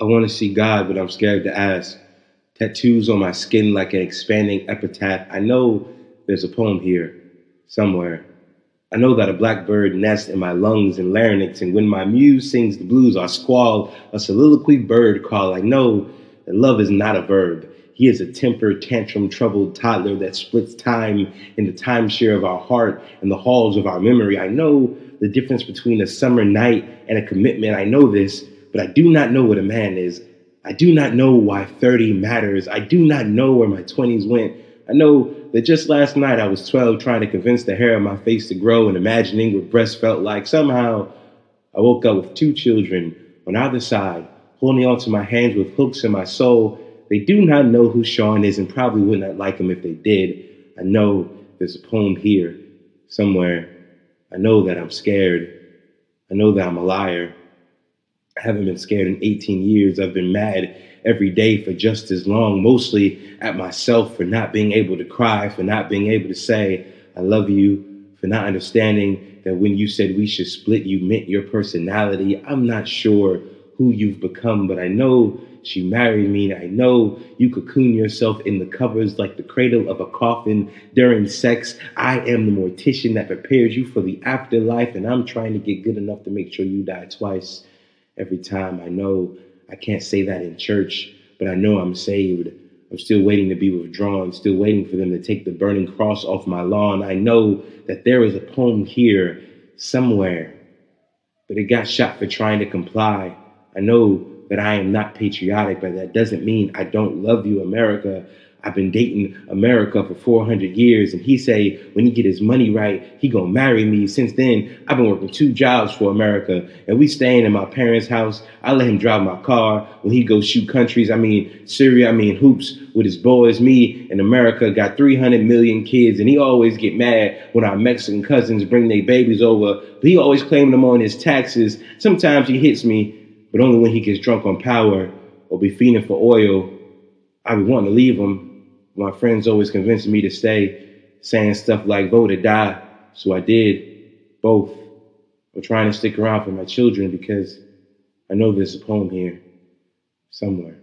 I want to see God, but I'm scared to ask. Tattoos on my skin like an expanding epitaph. I know there's a poem here somewhere. I know that a blackbird nests in my lungs and larynx, and when my muse sings the blues, I squall a soliloquy bird call. I know that love is not a verb. He is a temper tantrum troubled toddler that splits time in the timeshare of our heart and the halls of our memory. I know the difference between a summer night and a commitment. I know this, but I do not know what a man is. I do not know why 30 matters. I do not know where my 20s went. I know that just last night I was 12 trying to convince the hair on my face to grow and imagining what breasts felt like. Somehow I woke up with two children on either side, holding onto my hands with hooks in my soul. They do not know who Sean is and probably would not like him if they did. I know there's a poem here somewhere. I know that I'm scared. I know that I'm a liar. I haven't been scared in 18 years. I've been mad every day for just as long, mostly at myself for not being able to cry, for not being able to say, I love you, for not understanding that when you said we should split, you meant your personality. I'm not sure who you've become, but I know she married me. I know you cocoon yourself in the covers like the cradle of a coffin during sex. I am the mortician that prepares you for the afterlife, and I'm trying to get good enough to make sure you die twice every time. I know I can't say that in church, but I know I'm saved. I'm still waiting to be withdrawn, still waiting for them to take the burning cross off my lawn. I know that there is a poem here somewhere, but it got shot for trying to comply. I know that I am not patriotic, but that doesn't mean I don't love you, America. I've been dating America for 400 years, and he say when he get his money right, he gonna marry me. Since then, I've been working two jobs for America, and we staying in my parents' house. I let him drive my car when he go shoot countries. I mean Syria, I mean hoops with his boys. Me and America got 300 million kids, and he always get mad when our Mexican cousins bring their babies over. But he always claim them on his taxes. Sometimes he hits me, but only when he gets drunk on power or be fiending for oil. I be wanting to leave him my friends always convinced me to stay, saying stuff like vote or die. So I did both. I'm trying to stick around for my children because I know there's a poem here somewhere.